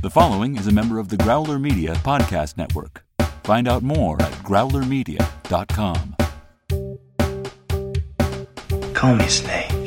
The following is a member of the Growler Media Podcast Network. Find out more at growlermedia.com. Call me Snake.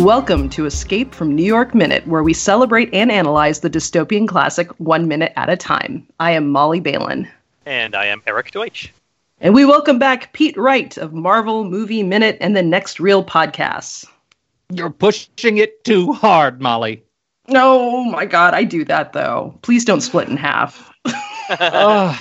Welcome to Escape from New York Minute, where we celebrate and analyze the dystopian classic one minute at a time. I am Molly Balin. And I am Eric Deutsch. And we welcome back Pete Wright of Marvel Movie Minute and the Next Reel podcasts. You're pushing it too hard, Molly. Oh my god, I do that though. Please don't split in half. oh,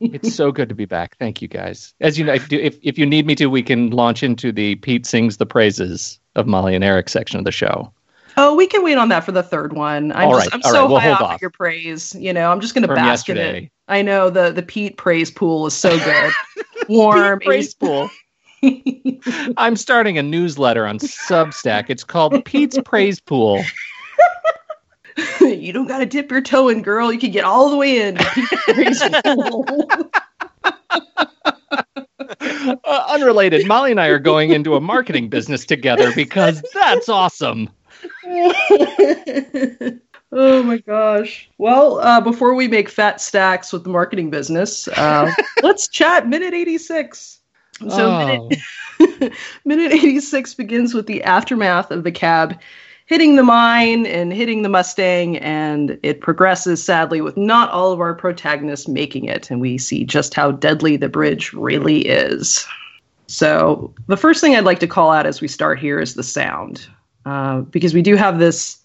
it's so good to be back. Thank you guys. As you know, if, if, if you need me to, we can launch into the Pete sings the praises of Molly and Eric section of the show. Oh, we can wait on that for the third one. I'm, All just, right, I'm all so right, we'll high hold off off. of your praise. You know, I'm just going to bask in it. I know the the Pete praise pool is so good, warm. Praise Pool. I'm starting a newsletter on Substack. It's called Pete's Praise Pool. you don't got to dip your toe in, girl. You can get all the way in. Pete's praise pool. Uh, unrelated, Molly and I are going into a marketing business together because that's awesome. oh my gosh. Well, uh, before we make fat stacks with the marketing business, uh, let's chat minute 86. So, Oh. minute, minute 86 begins with the aftermath of the cab hitting the mine and hitting the Mustang, and it progresses sadly with not all of our protagonists making it. And we see just how deadly the bridge really is. So, the first thing I'd like to call out as we start here is the sound, uh, because we do have this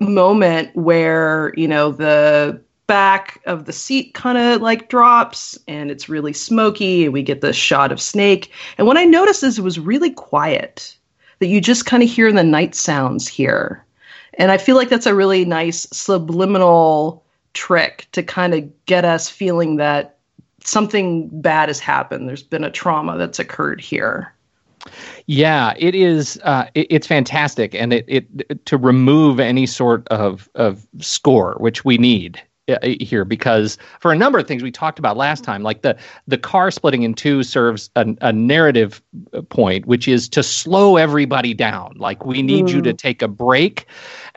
moment where, you know, the back of the seat kind of like drops and it's really smoky, and we get this shot of Snake. And what I noticed is it was really quiet, that you just kind of hear the night sounds here. And I feel like that's a really nice subliminal trick to kind of get us feeling that something bad has happened. There's been a trauma that's occurred here. Yeah, it is. Uh, it, it's fantastic, and it, it to remove any sort of of score, which we need here, because for a number of things we talked about last time, like the the car splitting in two serves a, a narrative point, which is to slow everybody down. Like we need you to take a break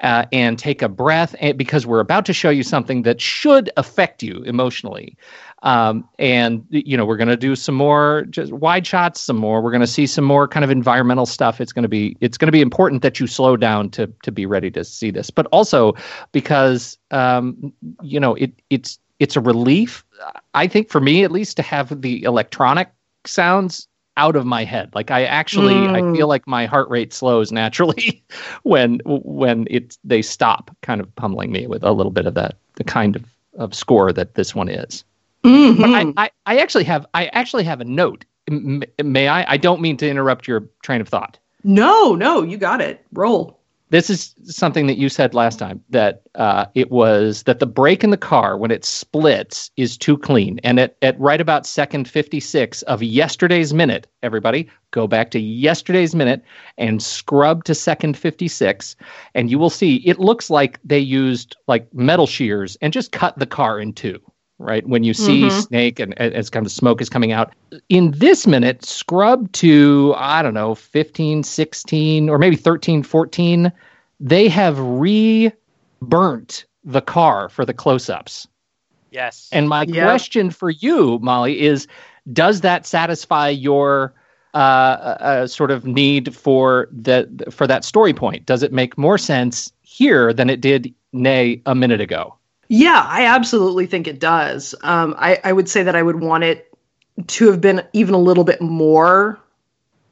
uh, and take a breath, and, because we're about to show you something that should affect you emotionally. Um, and you know we're going to do some more just wide shots, some more. We're going to see some more kind of environmental stuff. It's going to be it's going to be important that you slow down to to be ready to see this, but also because um, you know it it's it's a relief. I think for me at least to have the electronic sounds out of my head. Like I actually I Mm. feel like my heart rate slows naturally when when it they stop kind of pummeling me with a little bit of that the kind of of score that this one is. But Mhm. I, I, I actually have I actually have a note. M- may I? I don't mean to interrupt your train of thought. no, no, you got it. Roll. This is something that you said last time that uh, it was that the brake in the car when it splits is too clean, and at, at right about second fifty six of yesterday's minute, everybody go back to yesterday's minute and scrub to second fifty six, and you will see it looks like they used like metal shears and just cut the car in two. Right when you see Mhm. snake and and as kind of smoke is coming out in this minute, scrub to, I don't know, 15, 16, or maybe 13, 14, they have re burnt the car for the close ups. Yes. And my Yeah. question for you, Molly, is does that satisfy your uh, uh, sort of need for that for that story point? Does it make more sense here than it did, nay, a minute ago? Yeah, I absolutely think it does. Um, I, I would say that I would want it to have been even a little bit more,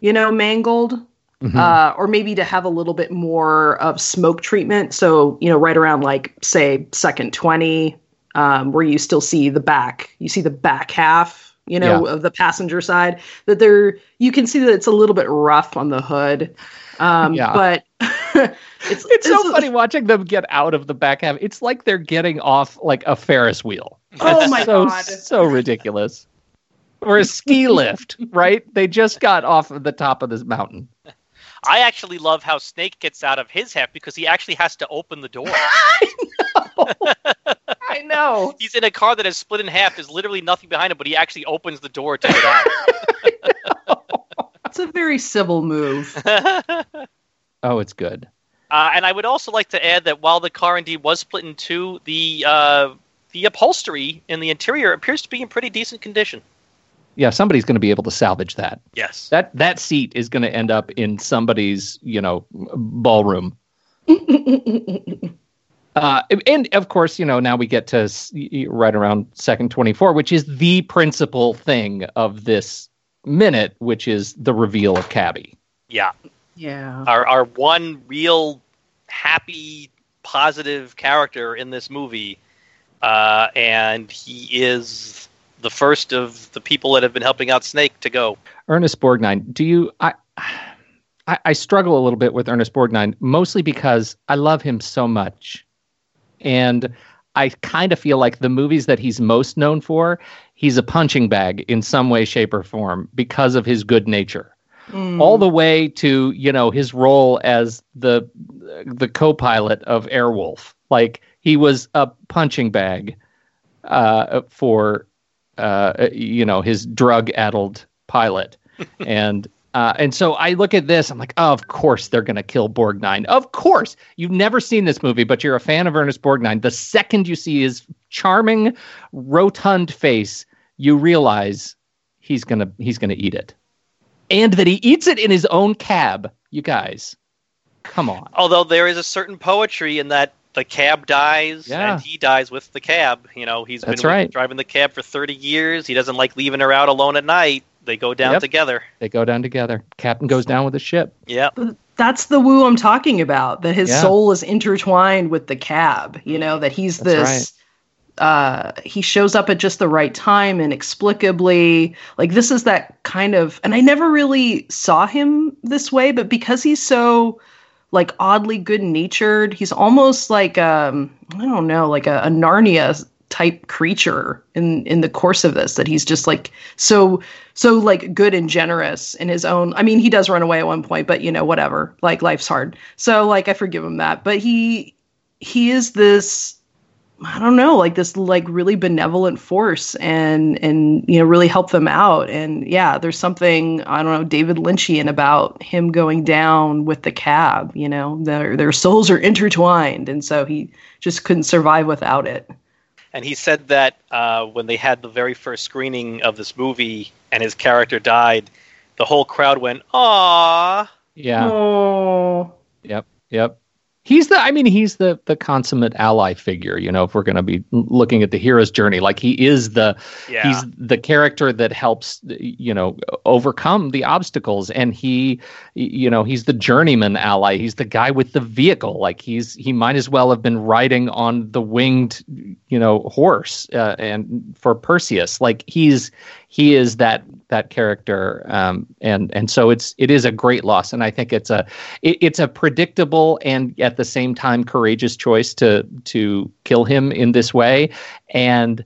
you know, mangled, Mhm. uh, or maybe to have a little bit more of smoke treatment. So, you know, right around like, say, second 20, um, where you still see the back, you see the back half, you know, of the passenger side, that there, you can see that it's a little bit rough on the hood. Um, Yeah. But it's, It's so funny watching them get out of the back half. It's like they're getting off like a Ferris wheel. Oh It's my so, God. So ridiculous. Or a ski lift, right? They just got off of the top of this mountain. I actually love how Snake gets out of his half because he actually has to open the door. I know. I know. He's in a car that is split in half. There's literally nothing behind him, but he actually opens the door to get It's a very civil move. Oh, it's good. Uh, and I would also like to add that while the car indeed was split in two, the uh, the upholstery in the interior appears to be in pretty decent condition. Yeah, somebody's going to be able to salvage that. Yes. That that seat is going to end up in somebody's, you know, ballroom. Uh, and of course, you know, now we get to s- y- y- right around second 24, which is the principal thing of this minute, which is the reveal of Cabby. Yeah. yeah. Our our one real happy, positive character in this movie, uh, and he is the first of the people that have been helping out Snake to go. Ernest Borgnine, do you I, I I struggle a little bit with Ernest Borgnine mostly because I love him so much. And I kind of feel like the movies that he's most known for, he's a punching bag in some way shape or form because of his good nature. Mm. All the way to, you know, his role as the the co-pilot of Airwolf. Like he was a punching bag uh, for uh, you know his drug-addled pilot, and uh, and so I look at this, I'm like, oh, of course they're gonna kill Borgnine. Of course, you've never seen this movie, but you're a fan of Ernest Borgnine. The second you see his charming, rotund face, you realize he's gonna he's gonna eat it, and that he eats it in his own cab. You guys, come on. Although there is a certain poetry in that the cab dies Yeah. and he dies with the cab. You know, he's That's been right. driving the cab for 30 years. He doesn't like leaving her out alone at night. They go down Yep. together. They go down together. Captain goes down with the ship. Yeah. That's the woo I'm talking about. That his Yeah. soul is intertwined with the cab. You know that he's That's this. Uh, he shows up at just the right time inexplicably. Like this is that kind of, and I never really saw him this way, but because he's so like oddly good natured, he's almost like um, I don't know, like a, a Narnia type creature in in the course of this. That he's just like so so like good and generous in his own. I mean, he does run away at one point, but you know, whatever. Like life's hard, so like I forgive him that. But he he is this I don't know, like this like really benevolent force and and you know really help them out. And yeah, there's something I don't know David Lynchian about him going down with the cab. You know, their their souls are intertwined, and so he just couldn't survive without it. And he said that uh, when they had the very first screening of this movie and his character died, the whole crowd went, "Aww." Yeah. Oh, Yep. Yep. He's the I mean he's the the consummate ally figure, you know, if we're going to be looking at the hero's journey, like he is the Yeah. he's the character that helps you know overcome the obstacles and he you know, he's the journeyman ally. He's the guy with the vehicle. Like he's he might as well have been riding on the winged, you know, horse uh, and for Perseus. Like he's he is that that character um, and and so it's it is a great loss. And i think it's a it, it's a predictable and at the same time courageous choice to to kill him in this way. And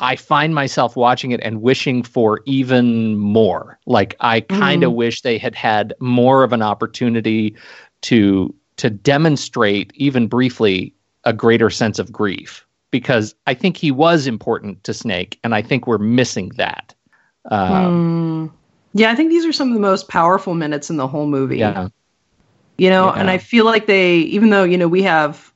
i find myself watching it and wishing for even more. Like i kind of wish they had had more of an opportunity to to demonstrate even briefly a greater sense of grief because i think he was important to snake and i think we're missing that um, Hmm. yeah. I think these are some of the most powerful minutes in the whole movie. yeah you know Yeah. and i feel like they even though you know we have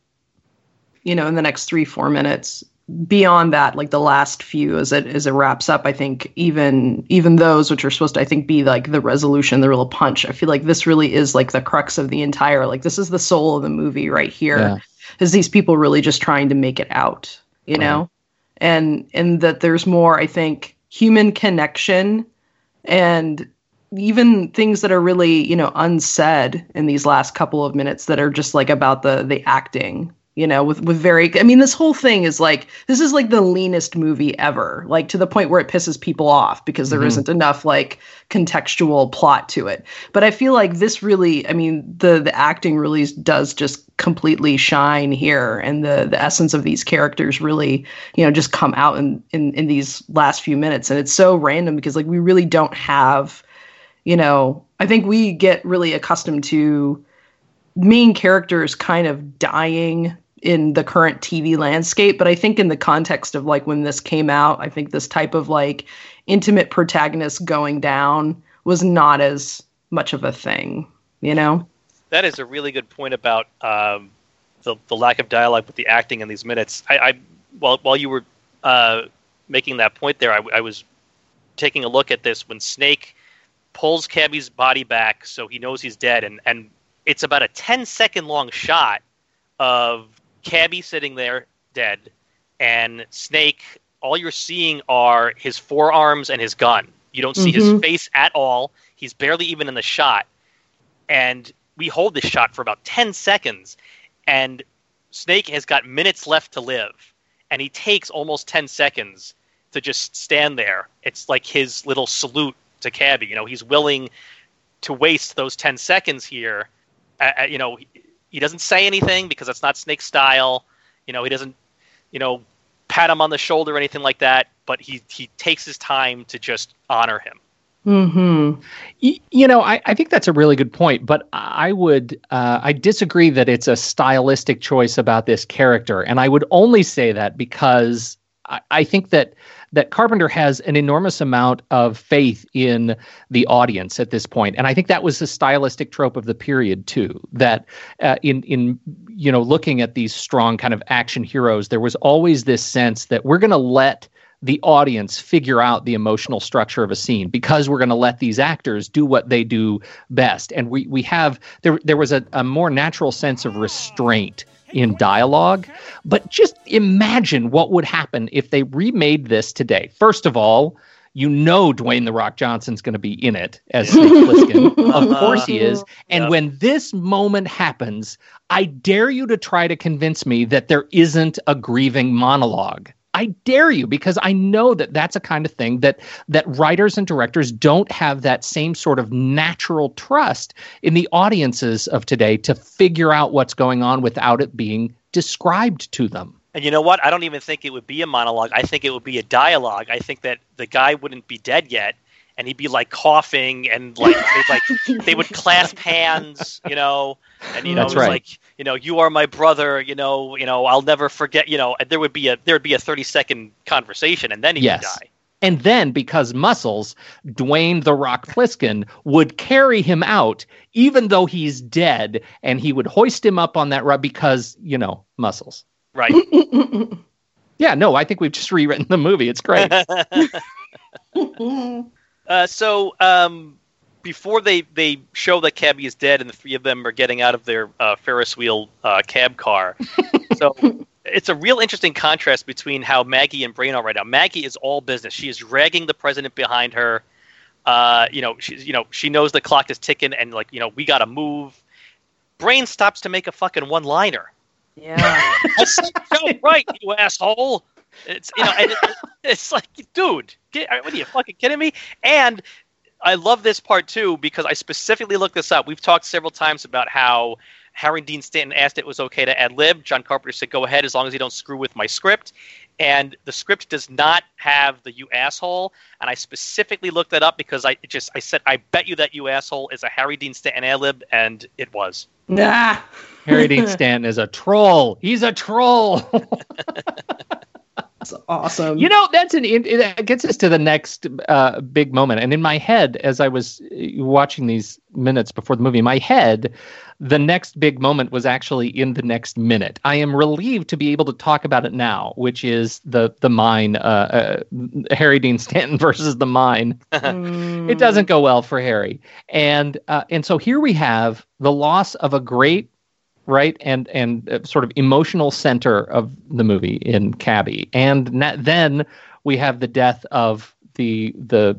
you know in the next three four minutes beyond that like the last few as it as it wraps up i think even even those which are supposed to i think be like the resolution the real punch i feel like this really is like the crux of the entire like this is the soul of the movie right here Yeah. Is these people really just trying to make it out you know? And and that there's more i think human connection and even things that are really you know unsaid in these last couple of minutes that are just like about the the acting you know with with very i mean this whole thing is like this is like the leanest movie ever like to the point where it pisses people off because there Mhm. not enough like contextual plot to it but i feel like this really i mean the the acting really does just completely shine here and the the essence of these characters really you know just come out in in, in these last few minutes and it's so random because like we really don't have you know i think we get really accustomed to main characters kind of dying in the current TV landscape, but I think in the context of like when this came out, I think this type of like intimate protagonist going down was not as much of a thing, you know? That is a really good point about um, the the lack of dialogue with the acting in these minutes. I, I while while you were uh, making that point there, I, I was taking a look at this when Snake pulls Cabby's body back so he knows he's dead, and and it's about a 10 second long shot of Cabby sitting there dead, and Snake. All you're seeing are his forearms and his gun. You don't see his Mhm. face at all. He's barely even in the shot, and we hold this shot for about 10 seconds, and Snake has got minutes left to live, and he takes almost 10 seconds to just stand there. It's like his little salute to Cabby. You know, he's willing to waste those 10 seconds here. Uh, uh, you know, he, doesn't say anything because that's not Snake's style. You know, he doesn't, you know, pat him on the shoulder or anything like that, but he, he takes his time to just honor him. Mm-hmm. Y- You know, I, I think that's a really good point, but I would uh, I disagree that it's a stylistic choice about this character, and I would only say that because I, I think that that Carpenter has an enormous amount of faith in the audience at this point, and I think that was a stylistic trope of the period too. That uh, in in you know looking at these strong kind of action heroes, there was always this sense that we're going to let the audience figure out the emotional structure of a scene because we're going to let these actors do what they do best and we we have there there was a, a more natural sense of restraint in dialogue but just imagine what would happen if they remade this today first of all you know Dwayne the Rock Johnson's going to be in it as Snake Plissken. of course he is. And Yep. when this moment happens, I dare you to try to convince me that there isn't a grieving monologue. I dare you because I know that that's a kind of thing that that writers and directors don't have that same sort of natural trust in the audiences of today to figure out what's going on without it being described to them. And you know what? I don't even think it would be a monologue. I think it would be a dialogue. I think that the guy wouldn't be dead yet, and he'd be like coughing and like they'd like they would clasp hands, you know, and you know, That's it was right. like you know, you are my brother, you know, you know, I'll never forget, you know. and There would be a there would be a thirty second conversation, and then he Yes. would die. And then, because muscles, Dwayne the Rock Plissken would carry him out, even though he's dead, and he would hoist him up on that rug because, you know, muscles. Right. Yeah, no, I think we've just rewritten the movie. It's great. Uh, so um, before they, they show that Cabby is dead and the three of them are getting out of their uh, Ferris wheel uh, cab car, so it's a real interesting contrast between how Maggie and Brain are right now. Maggie is all business. She is dragging the president behind her. Uh, you know, she's you know she knows the clock is ticking and like you know we got to move. Brain stops to make a fucking one liner. yeah. Go right, you asshole. It's you know, and it, it's like, dude, get, what are you fucking kidding me? And I love this part too because I specifically looked this up. We've talked several times about how Harry Dean Stanton asked it was okay to ad lib. John Carpenter said, "Go ahead, as long as you don't screw with my script." And the script does not have the "you asshole," and I specifically looked that up because I just I said, "I bet you that you asshole is a Harry Dean Stanton ad lib," and it was. Nah. Harry Dean Stanton is a troll. He's a troll. That's awesome. You know, that's an it that gets us to the next uh, big moment. And in my head, as I was uh, watching these minutes before the movie, in my head, the next big moment was actually in the next minute. I am relieved to be able to talk about it now, which is the the mine, uh, uh, Harry Dean Stanton versus the mine. Mm. It doesn't go well for Harry, and uh, and so here we have the loss of a great right and and uh, sort of emotional center of the movie in Cabby, and na- then we have the death of the the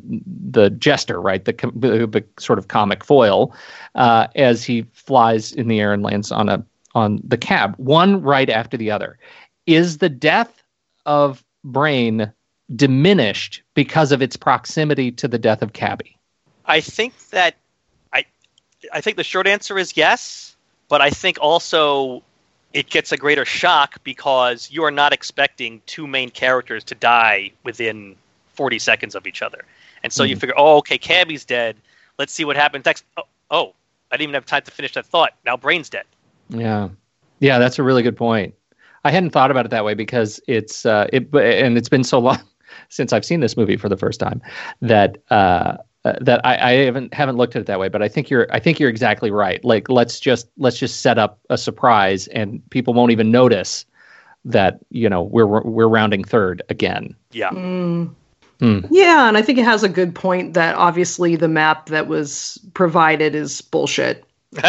the jester, right, the, the, the sort of comic foil, uh, as he flies in the air and lands on a on the cab, one right after the other. Is the death of Brain diminished because of its proximity to the death of Cabby? I think that I I think the short answer is yes, but I think also it gets a greater shock because you are not expecting two main characters to die within 40 seconds of each other. And so you figure, "Oh, okay, Cabby's dead. Let's see what happens next." Oh, oh, I didn't even have time to finish that thought. Now Brain's dead. Yeah. Yeah, that's a really good point. I hadn't thought about it that way because it's uh, it and it's been so long since I've seen this movie for the first time that uh, uh, that I, I haven't haven't looked at it that way. But I think you're I think you're exactly right. Like let's just let's just set up a surprise and people won't even notice that you know we're we're rounding third again. Yeah. Mm. Hmm. Yeah, and I think it has a good point that obviously the map that was provided is bullshit.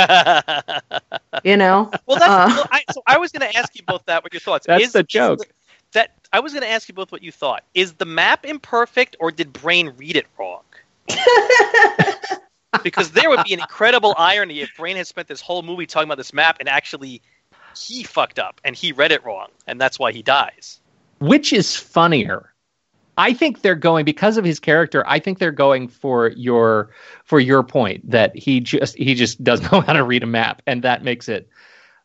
You know, well, that's, Uh. well, I, so I was going to ask you both that. What your thoughts? That's is, the is joke. that I was going to ask you both what you thought. Is the map imperfect, or did Brain read it wrong? because there would be an incredible irony if Brain had spent this whole movie talking about this map and actually he fucked up and he read it wrong, and that's why he dies. Which is funnier? I think they're going because of his character. I think they're going for your for your point that he just he just doesn't know how to read a map, and that makes it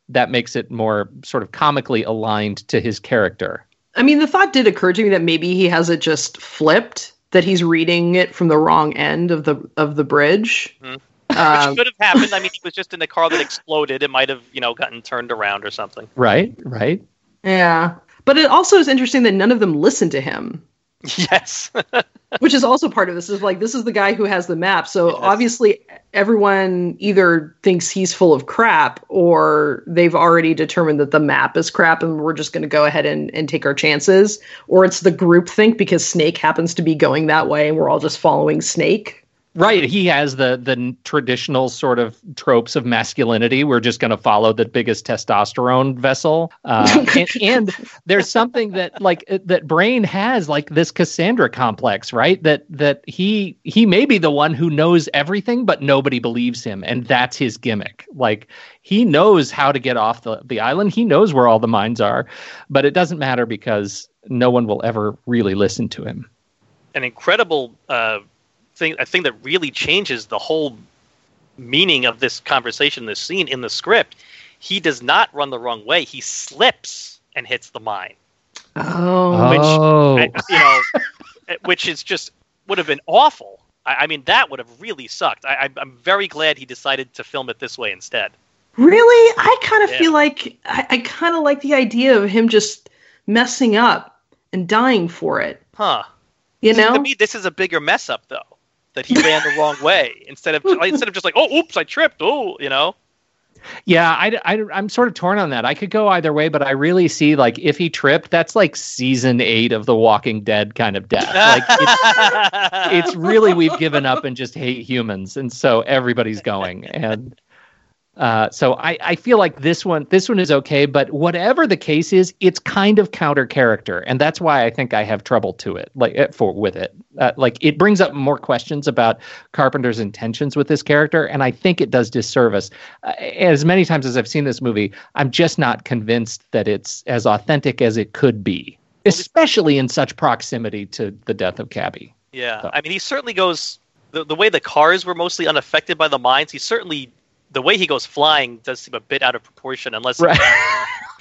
that makes it more sort of comically aligned to his character. I mean, the thought did occur to me that maybe he has it just flipped, that he's reading it from the wrong end of the of the bridge. Mhm. Um, Which could have happened. I mean, he was just in a car that exploded. It might have, you know, gotten turned around or something. Right, right. yeah, but it also is interesting that none of them listen to him. Yes. which is also part of this is like this is the guy who has the map so Yes. obviously everyone either thinks he's full of crap or they've already determined that the map is crap and we're just going to go ahead and, and take our chances or it's the group think because snake happens to be going that way and we're all just following snake Right. He has the the traditional sort of tropes of masculinity. We're just going to follow the biggest testosterone vessel. Uh, and, and there's something that like uh, that Brain has like this Cassandra complex, right? That that he he may be the one who knows everything, but nobody believes him, and that's his gimmick. Like he knows how to get off the the island. He knows where all the mines are, but it doesn't matter because no one will ever really listen to him. An incredible uh, thing, a thing that really changes the whole meaning of this conversation, this scene in the script. He does not run the wrong way. He slips and hits the mine. oh Which- oh. I- you know, which is just would have been awful. I, I mean, that would have really sucked. I, I, I'm very glad he decided to film it this way instead. really i kind of Yeah. feel like i, I kind of like the idea of him just messing up and dying for it Huh? you To know me, this is a bigger mess up, though. That he ran the wrong way instead of instead of just like, oh, oops, I tripped. Oh, you know. Yeah, I, I, I'm sort of torn on that. I could go either way, but I really see like if he tripped, that's like season eight of The Walking Dead kind of death. Like it's, it's really we've given up and just hate humans, and so everybody's going. And uh, so I, I feel like this one this one is okay, but whatever the case is, it's kind of counter character, and that's why I think I have trouble to it like eh, for with it. Uh, like it brings up more questions about Carpenter's intentions with this character, and I think it does disservice. Uh, as many times as I've seen this movie, I'm just not convinced that it's as authentic as it could be, especially in such proximity to the death of Cabby. Yeah, So- I mean, he certainly goes the the way the cars were mostly unaffected by the mines. He certainly the way he goes flying does seem a bit out of proportion, unless Right.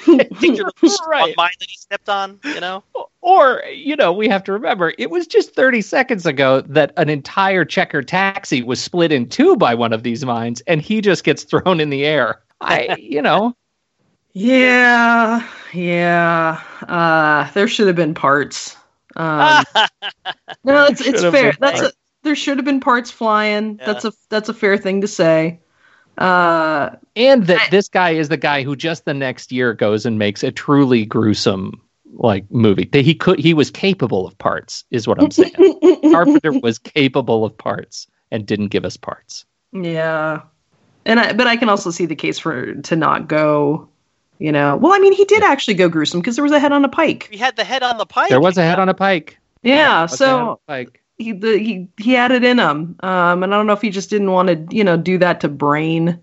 he particularly strong Right. mine that he stepped on. You know. Or, you know, we have to remember it was just 30 seconds ago that an entire checker taxi was split in two by one of these mines, and he just gets thrown in the air. I, you know, Yeah, yeah. Uh, there should have been parts. Um, no, it's it's fair. That's a, there should have been parts flying. Yeah. That's a that's a fair thing to say. Uh, and that this guy is the guy who just the next year goes and makes a truly gruesome like movie. That he could, he was capable of parts, is what I'm saying. Carpenter was capable of parts and didn't give us parts. yeah, and I but I can also see the case for to not go. You know, well, I mean, he did actually go gruesome because there was a head on a pike. He had the head on the pike. There was a head on a pike. Yeah, Was a head on so a pike. He the, he he had it in him, um, and I don't know if he just didn't want to you know do that to Brain,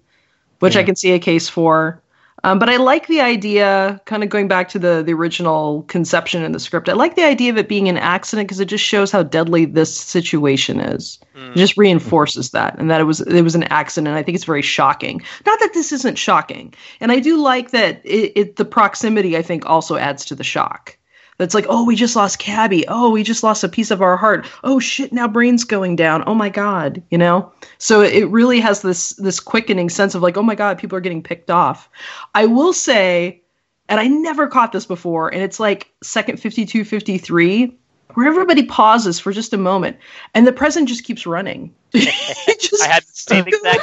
which I can see a case for. Um, but I like the idea, kind of going back to the the original conception in the script. I like the idea of it being an accident because it just shows how deadly this situation is. Mm. It just reinforces that, and that it was it was an accident. I think it's very shocking. Not that this isn't shocking, and I do like that it, it the proximity. I think also adds to the shock. That's like, oh, we just lost Cabby. Oh, we just lost a piece of our heart. Oh shit, now brain's going down. Oh my god, you know. So it really has this this quickening sense of like, oh my god, people are getting picked off. I will say, and I never caught this before, and it's like second 52 53 where everybody pauses for just a moment and the present just keeps running. just I had the same exact.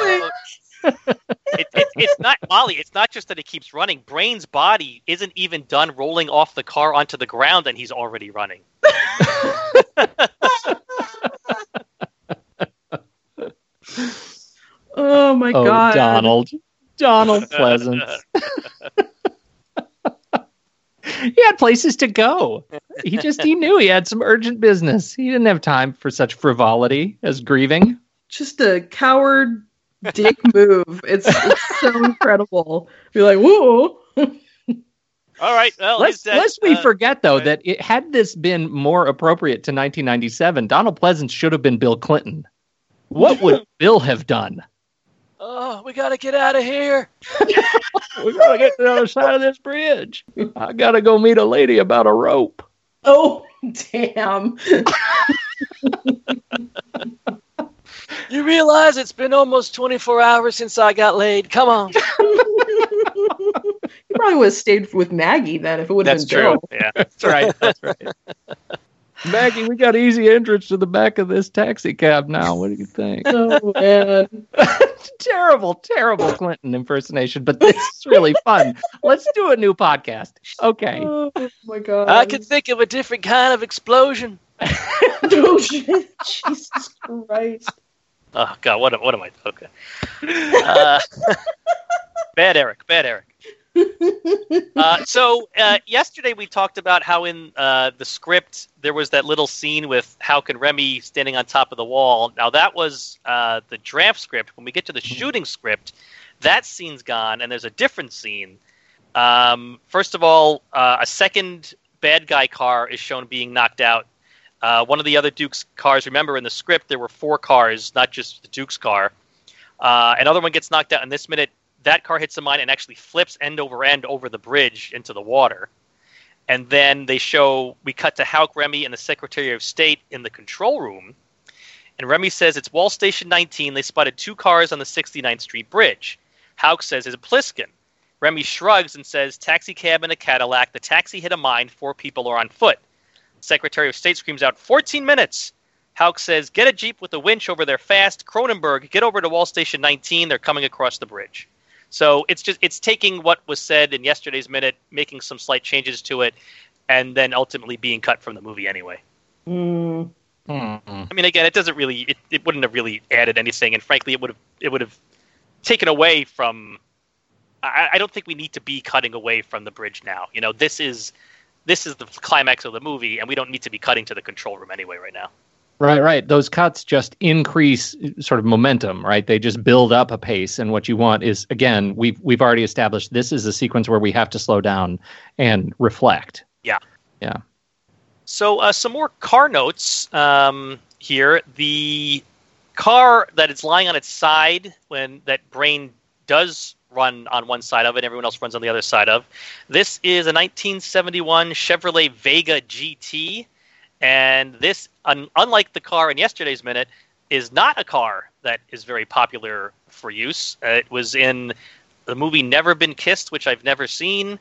Look. it, it, it's not Molly. It's not just that he keeps running. Brain's body isn't even done rolling off the car onto the ground, and he's already running. Oh my oh, god. Donald. Donald Pleasence. he had places to go. He just he knew he had some urgent business. He didn't have time for such frivolity as grieving. Just a coward dick move. It's, it's so incredible. Be like, whoa. All right. Well, Lest, he's dead. lest we Uh, forget though right. that it, had this been more appropriate to 1997, Donald Pleasence should have been Bill Clinton. What would Bill have done? Oh, we got to get out of here. We gotta get to the other side of this bridge. I gotta go meet a lady about a rope. Oh, damn. You realize it's been almost 24 hours since I got laid. Come on. you probably would have stayed with Maggie then if it would have been true. Bill. Yeah. That's right. That's right. Maggie, we got easy entrance to the back of this taxi cab now. What do you think? Oh, uh, man. terrible, terrible Clinton impersonation, but this is really fun. Let's do a new podcast. Okay. Oh, my God. I could think of a different kind of explosion. Oh. Jesus Christ. Oh God, what am, what am I? Okay. Uh, bad Eric. Bad Eric. Uh, so uh, yesterday we talked about how in uh, the script there was that little scene with Hauk and Remy standing on top of the wall. Now that was uh, the draft script. When we get to the shooting script, that scene's gone, and there's a different scene. Um, first of all, uh, a second bad guy car is shown being knocked out. Uh, one of the other Duke's cars. Remember, in the script there were four cars, not just the Duke's car. Uh, another one gets knocked out in this minute. That car hits a mine and actually flips end over end over the bridge into the water. And then they show we cut to Hauk, Remy, and the Secretary of State in the control room. And Remy says it's Wall Station 19. They spotted two cars on the 69th Street Bridge. Hauk says it's a Plissken. Remy shrugs and says taxi cab and a Cadillac. The taxi hit a mine. Four people are on foot. Secretary of State screams out 14 minutes. Hauk says get a jeep with a winch over there fast. Cronenberg, get over to Wall Station 19. They're coming across the bridge. So it's just it's taking what was said in yesterday's minute, making some slight changes to it, and then ultimately being cut from the movie anyway. Mm. I mean, again, it doesn't really it, it wouldn't have really added anything, and frankly, it would have it would have taken away from. I, I don't think we need to be cutting away from the bridge now. You know, this is this is the climax of the movie, and we don't need to be cutting to the control room anyway right now. Right, right. Those cuts just increase sort of momentum, right? They just build up a pace, and what you want is again, we've we've already established this is a sequence where we have to slow down and reflect. Yeah, yeah. So uh, some more car notes um, here. The car that is lying on its side when that brain does run on one side of it, everyone else runs on the other side of. This is a 1971 Chevrolet Vega GT, and this, un- unlike the car in yesterday's minute, is not a car that is very popular for use. Uh, it was in the movie Never Been Kissed, which I've never seen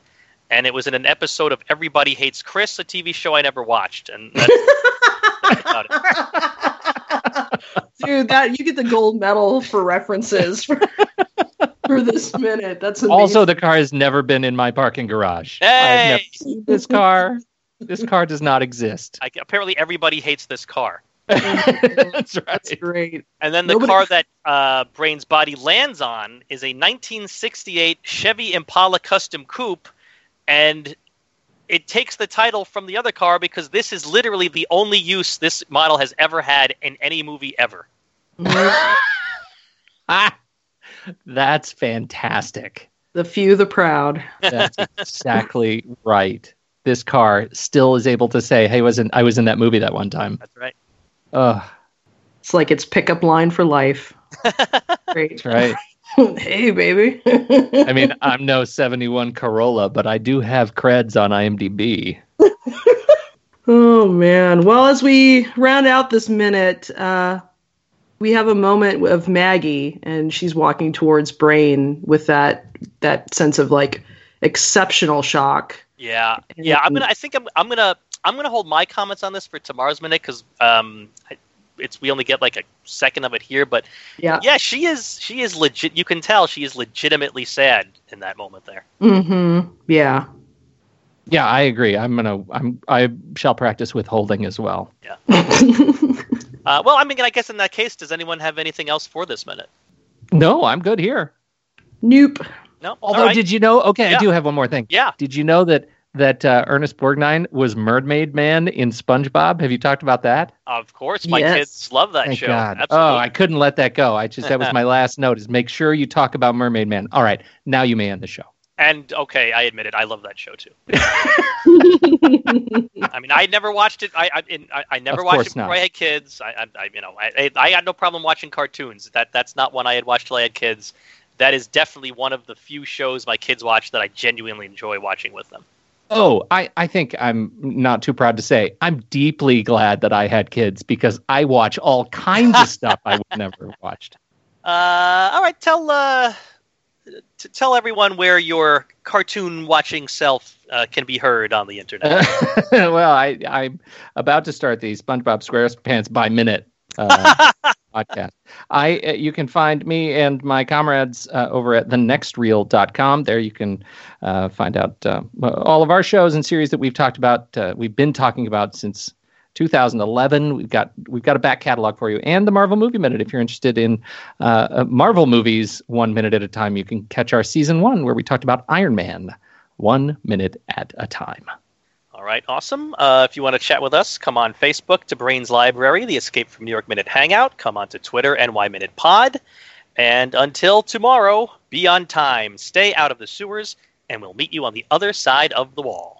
and it was in an episode of Everybody Hates Chris, a TV show I never watched, and that's, that's about it. Dude, that you get the gold medal for references for, for this minute. That's amazing. Also, the car has never been in my parking garage. I've never Hey! seen this car. This car does not exist. I, apparently, everybody hates this car. That's right. That's great. And then the Nobody- car that uh, Brain's body lands on is a 1968 Chevy Impala Custom Coupe, and it takes the title from the other car because this is literally the only use this model has ever had in any movie ever. Ah, that's fantastic. The few, the proud. That's exactly right. This car still is able to say, "Hey, wasn't I was in that movie that one time." That's right. Ugh, It's like its pickup line for life. Great. that's right. hey, baby. I mean, I'm no 71 Corolla, but I do have creds on IMDb. Oh man. Well, as we round out this minute, uh, we have a moment of Maggie, and she's walking towards Brain with that that sense of like exceptional shock. Yeah, yeah. I'm gonna. I think I'm. I'm gonna. I'm gonna hold my comments on this for tomorrow's minute because um, I- it's we only get like a second of it here. But Yeah. yeah, she is. She is legit. You can tell she is legitimately sad in that moment there. Mm-hmm. Yeah. Yeah, I agree. I'm gonna. I'm. I shall practice withholding as well. Uh, well, I mean, I guess in that case, does anyone have anything else for this minute? No, I'm good here. nope. No. Although, All right. did you know? Okay, Yeah. I do have one more thing. Yeah. Did you know that that uh, Ernest Borgnine was Mermaid Man in SpongeBob? Have you talked about that? Of course, my Yes. kids love that Thank show. God. Absolutely. Oh, I couldn't let that go. I just that was my last note. Is make sure you talk about Mermaid Man. All right, now you may end the show. And okay, I admit it. I love that show too. I mean, I never watched it. I I, I, I never Of watched it before not. I had kids. I, I, I you know, I, I had no problem watching cartoons. That that's not one I had watched till I had kids. That is definitely one of the few shows my kids watch that I genuinely enjoy watching with them. Oh, I, I think I'm not too proud to say I'm deeply glad that I had kids because I watch all kinds of stuff I would never have watched. Uh, all right, tell uh, t- tell everyone where your cartoon watching self uh, can be heard on the internet. well, I, I'm about to start the SpongeBob SquarePants by minute uh, podcast. I uh, you can find me and my comrades uh, over at thenextreel.com. There you can uh, find out uh, all of our shows and series that we've talked about. Uh, we've been talking about since 2011. We've got we've got a back catalog for you and the Marvel Movie Minute. If you're interested in uh, uh, Marvel movies, one minute at a time, you can catch our season one where we talked about Iron Man, one minute at a time. All right, awesome. Uh, if you want to chat with us, come on Facebook to Brains Library, the Escape from New York Minute Hangout. Come on to Twitter, NY Minute Pod. And until tomorrow, be on time, stay out of the sewers, and we'll meet you on the other side of the wall.